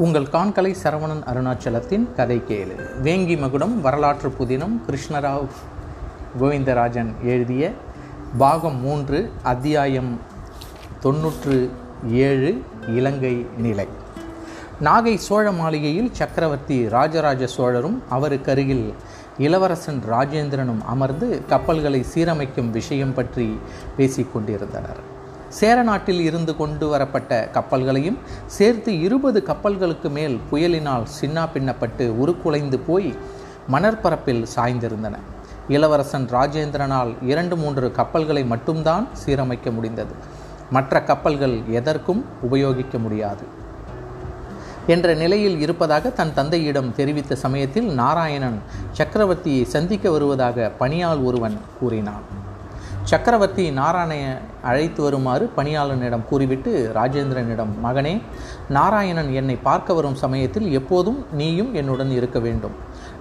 உங்கள் காண்கலை சரவணன் அருணாச்சலத்தின் கதை கேளு. வேங்கி மகுடம் வரலாற்று புதினம் கிருஷ்ணராவ் கோவிந்தராஜன் எழுதிய பாகம் மூன்று அத்தியாயம் தொன்னூற்று ஏழு இலங்கை நிலை. நாகை சோழ மாளிகையில் சக்கரவர்த்தி ராஜராஜ சோழரும் அவருக்கருகில் இளவரசன் ராஜேந்திரனும் அமர்ந்து கப்பல்களை சீரமைக்கும் விஷயம் பற்றி பேசிக்கொண்டிருந்தனர். சேர நாட்டில் இருந்து கொண்டு வரப்பட்ட கப்பல்களையும் சேர்த்து இருபது கப்பல்களுக்கு மேல் புயலினால் சின்னா பின்னப்பட்டு உருக்குலைந்து போய் மணற்பரப்பில் சாய்ந்திருந்தன. இளவரசன் ராஜேந்திரனால் இரண்டு மூன்று கப்பல்களை மட்டும்தான் சீரமைக்க முடிந்தது. மற்ற கப்பல்கள் எதற்கும் உபயோகிக்க முடியாது. என்ற நிலையில் இருப்பதாக தன் தந்தையிடம் தெரிவித்த சமயத்தில் நாராயணன் சக்கரவர்த்தியை சந்திக்க வருவதாக பணியாள் ஒருவன் கூறினான். சக்கரவர்த்தி நாராயண அழைத்து வருமாறு பணியாளனிடம் கூறிவிட்டு ராஜேந்திரனிடம் மகனே நாராயணன் என்னை பார்க்க வரும் சமயத்தில் எப்போதும் நீயும் என்னுடன் இருக்க வேண்டும்.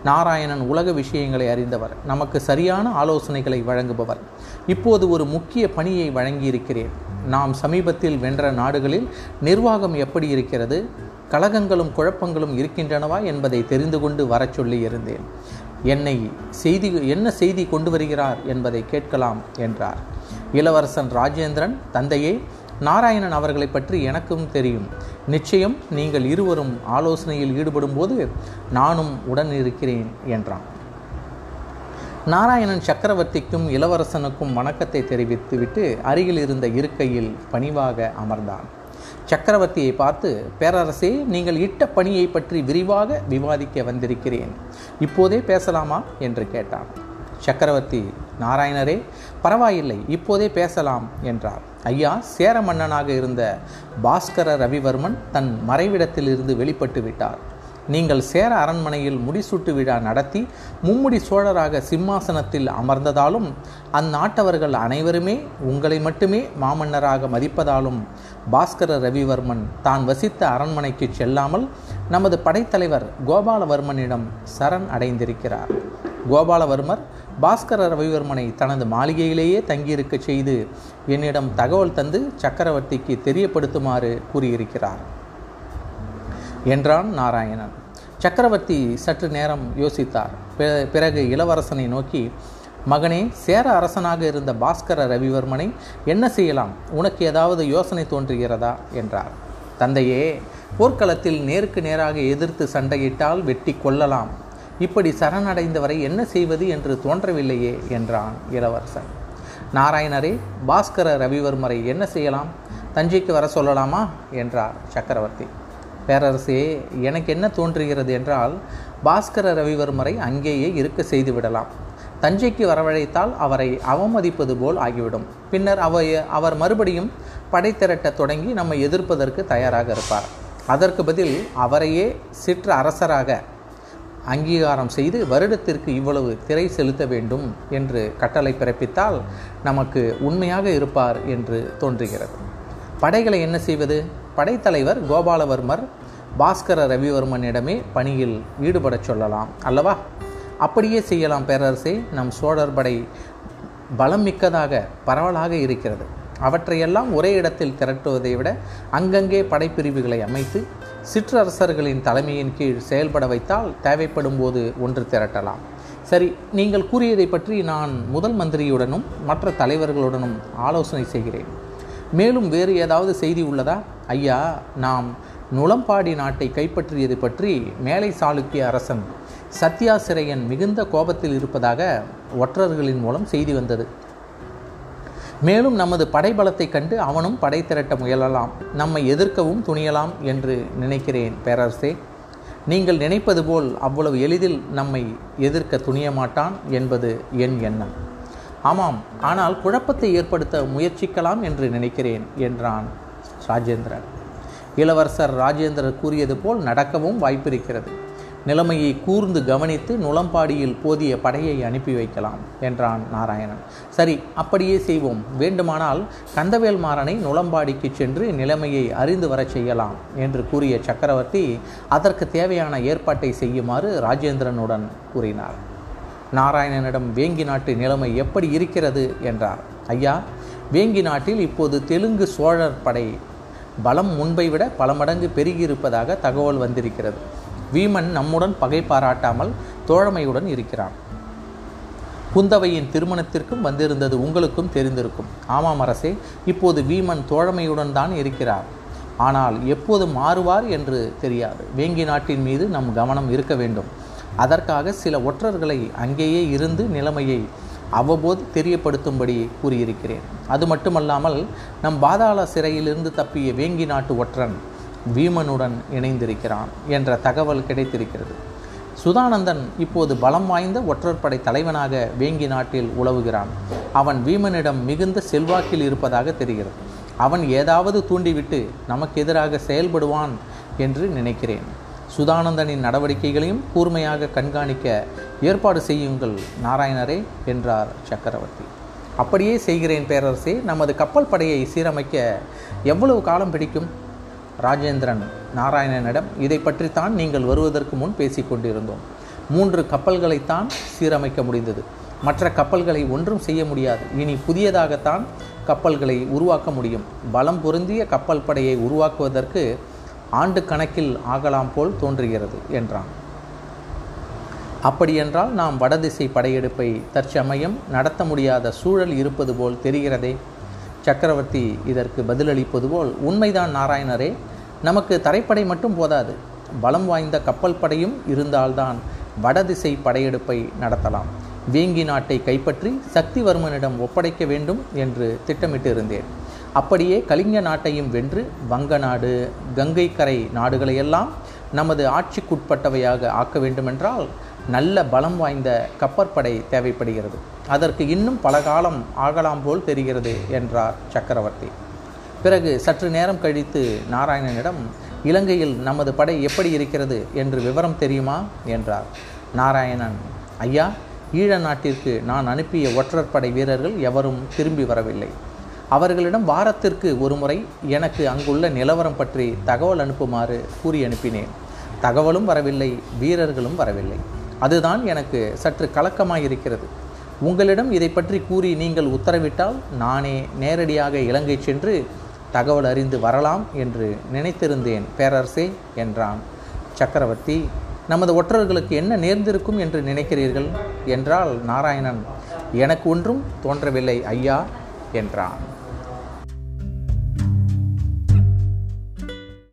நாராயணன் உலக விஷயங்களை அறிந்தவர். நமக்கு சரியான ஆலோசனைகளை வழங்குபவர். இப்போது ஒரு முக்கிய பணியை வழங்கியிருக்கிறேன். நாம் சமீபத்தில் வென்ற நாடுகளில் நிர்வாகம் எப்படி இருக்கிறது? கலகங்களும் குழப்பங்களும் இருக்கின்றனவா என்பதை தெரிந்து கொண்டு வரச் சொல்லியிருந்தேன் என்னை செய்தி என்ன செய்தி கொண்டு வருகிறார் என்பதை கேட்கலாம் என்றார். இளவரசன் ராஜேந்திரன் தந்தையே நாராயணன் அவர்களை பற்றி எனக்கும் தெரியும். நிச்சயம் நீங்கள் இருவரும் ஆலோசனையில் ஈடுபடும்போது நானும் உடன் இருக்கிறேன் என்றான். நாராயணன் சக்கரவர்த்திக்கும் இளவரசனுக்கும் வணக்கத்தை தெரிவித்துவிட்டு அருகில் இருந்த இருக்கையில் பணிவாக அமர்ந்தான். சக்கரவர்த்தியை பார்த்து பேரரசே நீங்கள் இட்ட பணியை பற்றி விரிவாக விவாதிக்க வந்திருக்கிறேன். இப்போதே பேசலாமா என்று கேட்டான் சக்கரவர்த்தி நாராயணரே பரவாயில்லை இப்போதே பேசலாம் என்றார். ஐயா சேர மன்னனாக இருந்த பாஸ்கர ரவிவர்மன் தன் மறைவிடத்திலிருந்து வெளிப்பட்டு விட்டார். நீங்கள் சேர அரண்மனையில் முடிசூட்டு விழா நடத்தி மும்முடி சோழராக சிம்மாசனத்தில் அமர்ந்ததாலும் அந்நாட்டவர்கள் அனைவருமே உங்களை மட்டுமே மாமன்னராக மதிப்பதாலும் பாஸ்கர ரவிவர்மன் தான் வசித்த அரண்மனைக்கு செல்லாமல் நமது படைத்தலைவர் கோபாலவர்மனிடம் சரண் அடைந்திருக்கிறார். கோபாலவர்மர் பாஸ்கர ரவிவர்மனை தனது மாளிகையிலேயே தங்கியிருக்க செய்து என்னிடம் தகவல் தந்து சக்கரவர்த்திக்கு தெரியப்படுத்துமாறு கூறியிருக்கிறார். என்றான் நாராயணன். சக்கரவர்த்தி சற்று நேரம் யோசித்தார். பிறகு இளவரசனை நோக்கி மகனே சேர அரசனாக இருந்த பாஸ்கர ரவிவர்மனை என்ன செய்யலாம்? உனக்கு ஏதாவது யோசனை தோன்றுகிறதா? என்றார். தந்தையே போர்க்களத்தில் நேருக்கு நேராக எதிர்த்து சண்டையிட்டால் வெட்டி கொள்ளலாம் இப்படி சரணடைந்தவரை என்ன செய்வது என்று தோன்றவில்லையே என்றான் இளவரசன். நாராயணரே பாஸ்கர ரவிவர்மரை என்ன செய்யலாம்? தஞ்சைக்கு வர சொல்லலாமா? என்றார் சக்கரவர்த்தி. பேரரசே எனக்கு என்ன தோன்றுகிறது என்றால் பாஸ்கர ரவிவர்மரை அங்கேயே இருக்க செய்து விடலாம். தஞ்சைக்கு வரவழைத்தால் அவரை அவமதிப்பது போல் ஆகிவிடும். பின்னர் அவை அவர் மறுபடியும் படை திரட்ட தொடங்கி நம்மை எதிர்ப்பதற்கு தயாராக இருப்பார். அதற்கு பதில் அவரையே சிற்ற அரசராக அங்கீகாரம் செய்து வருடத்திற்கு இவ்வளவு திரை செலுத்த வேண்டும் என்று கட்டளை பிறப்பித்தால் நமக்கு உண்மையாக இருப்பார் என்று தோன்றுகிறது. படைகளை என்ன செய்வது? படைத்தலைவர் கோபாலவர்மர் பாஸ்கர ரவிவர்மனிடமே பணியில் ஈடுபடச் சொல்லலாம் அல்லவா? அப்படியே செய்யலாம் பேரரசே. நம் சோழர் படை பலம் மிக்கதாக பரவலாக இருக்கிறது. அவற்றையெல்லாம் ஒரே இடத்தில் திரட்டுவதை விட அங்கங்கே படைப்பிரிவுகளை அமைத்து சிற்றரசர்களின் தலைமையின் கீழ் செயல்பட வைத்தால் தேவைப்படும் போது ஒன்று திரட்டலாம். சரி நீங்கள் கூறியதை பற்றி நான் முதல் மந்திரியுடனும் மற்ற தலைவர்களுடனும் ஆலோசனை செய்கிறேன். மேலும் வேறு ஏதாவது செய்தி உள்ளதா? ஐயா நாம் நுளம்பாடி நாட்டை கைப்பற்றியது பற்றி மேலை சாளுக்கிய அரசன் சத்யாசிரையன் மிகுந்த கோபத்தில் இருப்பதாக ஒற்றர்களின் மூலம் செய்தி வந்தது. மேலும் நமது படைபலத்தை கண்டு அவனும் படை திரட்ட முயலலாம். நம்மை எதிர்க்கவும் துணியலாம் என்று நினைக்கிறேன் பேரரசே. நீங்கள் நினைப்பது போல் அவ்வளவு எளிதில் நம்மை எதிர்க்க துணிய மாட்டான் என்பது என் எண்ணம். ஆமாம் ஆனால் குழப்பத்தை ஏற்படுத்த முயற்சிக்கலாம் என்று நினைக்கிறேன் என்றான் ராஜேந்திரன். இளவரசர் ராஜேந்திரர் கூறியது போல் நடக்கவும் வாய்ப்பிருக்கிறது. நிலைமையை கூர்ந்து கவனித்து நுளம்பாடியில் போதிய படையை அனுப்பி வைக்கலாம் என்றான் நாராயணன். சரி அப்படியே செய்வோம். வேண்டுமானால் கந்தவேல் மாறனை நுளம்பாடிக்கு சென்று நிலைமையை அறிந்து வரச் செய்யலாம் என்று கூறிய சக்கரவர்த்தி அதற்கு தேவையான ஏற்பாட்டை செய்யுமாறு ராஜேந்திரனுடன் கூறினார். நாராயணனிடம் வேங்கி நாட்டு நிலைமை எப்படி இருக்கிறது? என்றார். ஐயா வேங்கி நாட்டில் இப்போது தெலுங்கு சோழர் படை பலம் முன்பை விட பல மடங்கு பெருகியிருப்பதாக தகவல் வந்திருக்கிறது. வீமன் நம்முடன் பகை பாராட்டாமல் தோழமையுடன் இருக்கிறான். குந்தவையின் திருமணத்திற்கும் வந்திருந்தது உங்களுக்கும் தெரிந்திருக்கும். ஆமாம் அரசே இப்போது வீமன் தோழமையுடன் தான் இருக்கிறார். ஆனால் எப்போது மாறுவார் என்று தெரியாது. வேங்கி நாட்டின் மீது நம் கவனம் இருக்க வேண்டும். அதற்காக சில ஒற்றர்களை அங்கேயே இருந்து நிலைமையை அவ்வப்போது தெரியப்படுத்தும்படி கூறியிருக்கிறேன். அது மட்டுமல்லாமல் நம் பாதாள சிறையிலிருந்து தப்பிய வேங்கி நாட்டு ஒற்றன் வீமனுடன் இணைந்திருக்கிறான் என்ற தகவல் கிடைத்திருக்கிறது. சுதானந்தன் இப்போது பலம் வாய்ந்த ஒற்றற்படை தலைவனாக வேங்கி நாட்டில் உலவுகிறான். அவன் வீமனிடம் மிகுந்த செல்வாக்கில் இருப்பதாக தெரிகிறது. அவன் ஏதாவது தூண்டிவிட்டு நமக்கு எதிராக செயல்படுவான் என்று நினைக்கிறேன். சுதானந்தனின் நடவடிக்கைகளையும் கூர்மையாக கண்காணிக்க ஏற்பாடு செய்யுங்கள் நாராயணரே என்றார் சக்கரவர்த்தி. அப்படியே செய்கிறேன் பேரரசே நமது கப்பல் படையை சீரமைக்க எவ்வளவு காலம் பிடிக்கும்? ராஜேந்திரன் நாராயணனிடம் இதை பற்றித்தான் நீங்கள் வருவதற்கு முன் பேசிக் கொண்டிருந்தோம். மூன்று கப்பல்களைத்தான் சீரமைக்க முடிந்தது. மற்ற கப்பல்களை ஒன்றும் செய்ய முடியாது. இனி புதியதாகத்தான் கப்பல்களை உருவாக்க முடியும். பலம் பொருந்திய கப்பல் படையை உருவாக்குவதற்கு ஆண்டு கணக்கில் ஆகலாம் போல் தோன்றுகிறது என்றான். அப்படியென்றால் நாம் வடதிசை படையெடுப்பை தற்சமயம் நடத்த முடியாத சூழல் இருப்பது போல் தெரிகிறதே. சக்கரவர்த்தி இதற்கு பதிலளிப்பது போல் உண்மைதான் நாராயணரே நமக்கு தரைப்படை மட்டும் போதாது. பலம் வாய்ந்த கப்பல் படையும் இருந்தால்தான் வடதிசை படையெடுப்பை நடத்தலாம். வேங்கி நாட்டை கைப்பற்றி சக்திவர்மனிடம் ஒப்படைக்க வேண்டும் என்று திட்டமிட்டிருந்தேன். அப்படியே கலிங்க நாட்டையும் வென்று வங்க நாடு கங்கை கரை நாடுகளையெல்லாம் நமது ஆட்சிக்குட்பட்டவையாக ஆக்க வேண்டுமென்றால் நல்ல பலம் வாய்ந்த கப்பற்படை தேவைப்படுகிறது. அதற்கு இன்னும் பல காலம் ஆகலாம் போல் தெரிகிறது என்றார் சக்கரவர்த்தி. பிறகு சற்று நேரம் கழித்து நாராயணனிடம் இலங்கையில் நமது படை எப்படி இருக்கிறது என்று விவரம் தெரியுமா? என்றார். நாராயணன் ஐயா ஈழ நாட்டிற்கு நான் அனுப்பிய ஒற்றர் படை வீரர்கள் எவரும் திரும்பி வரவில்லை. அவர்களிடம் வாரத்திற்கு ஒருமுறை எனக்கு அங்குள்ள நிலவரம் பற்றி தகவல் அனுப்புமாறு கூறி அனுப்பினேன். தகவலும் வரவில்லை வீரர்களும் வரவில்லை. அதுதான் எனக்கு சற்று கலக்கமாக இருக்கிறது உங்களிடம் இதை பற்றி கூறி நீங்கள் உத்தரவிட்டால் நானே நேரடியாக இலங்கை சென்று தகவல் அறிந்து வரலாம் என்று நினைத்திருந்தேன் பேரரசே என்றான். சக்கரவர்த்தி நமது ஒற்றர்களுக்கு என்ன நேர்ந்திருக்கும் என்று நினைக்கிறீர்கள்? என்றால் நாராயணன். எனக்கு ஒன்றும் தோன்றவில்லை ஐயா என்றான்.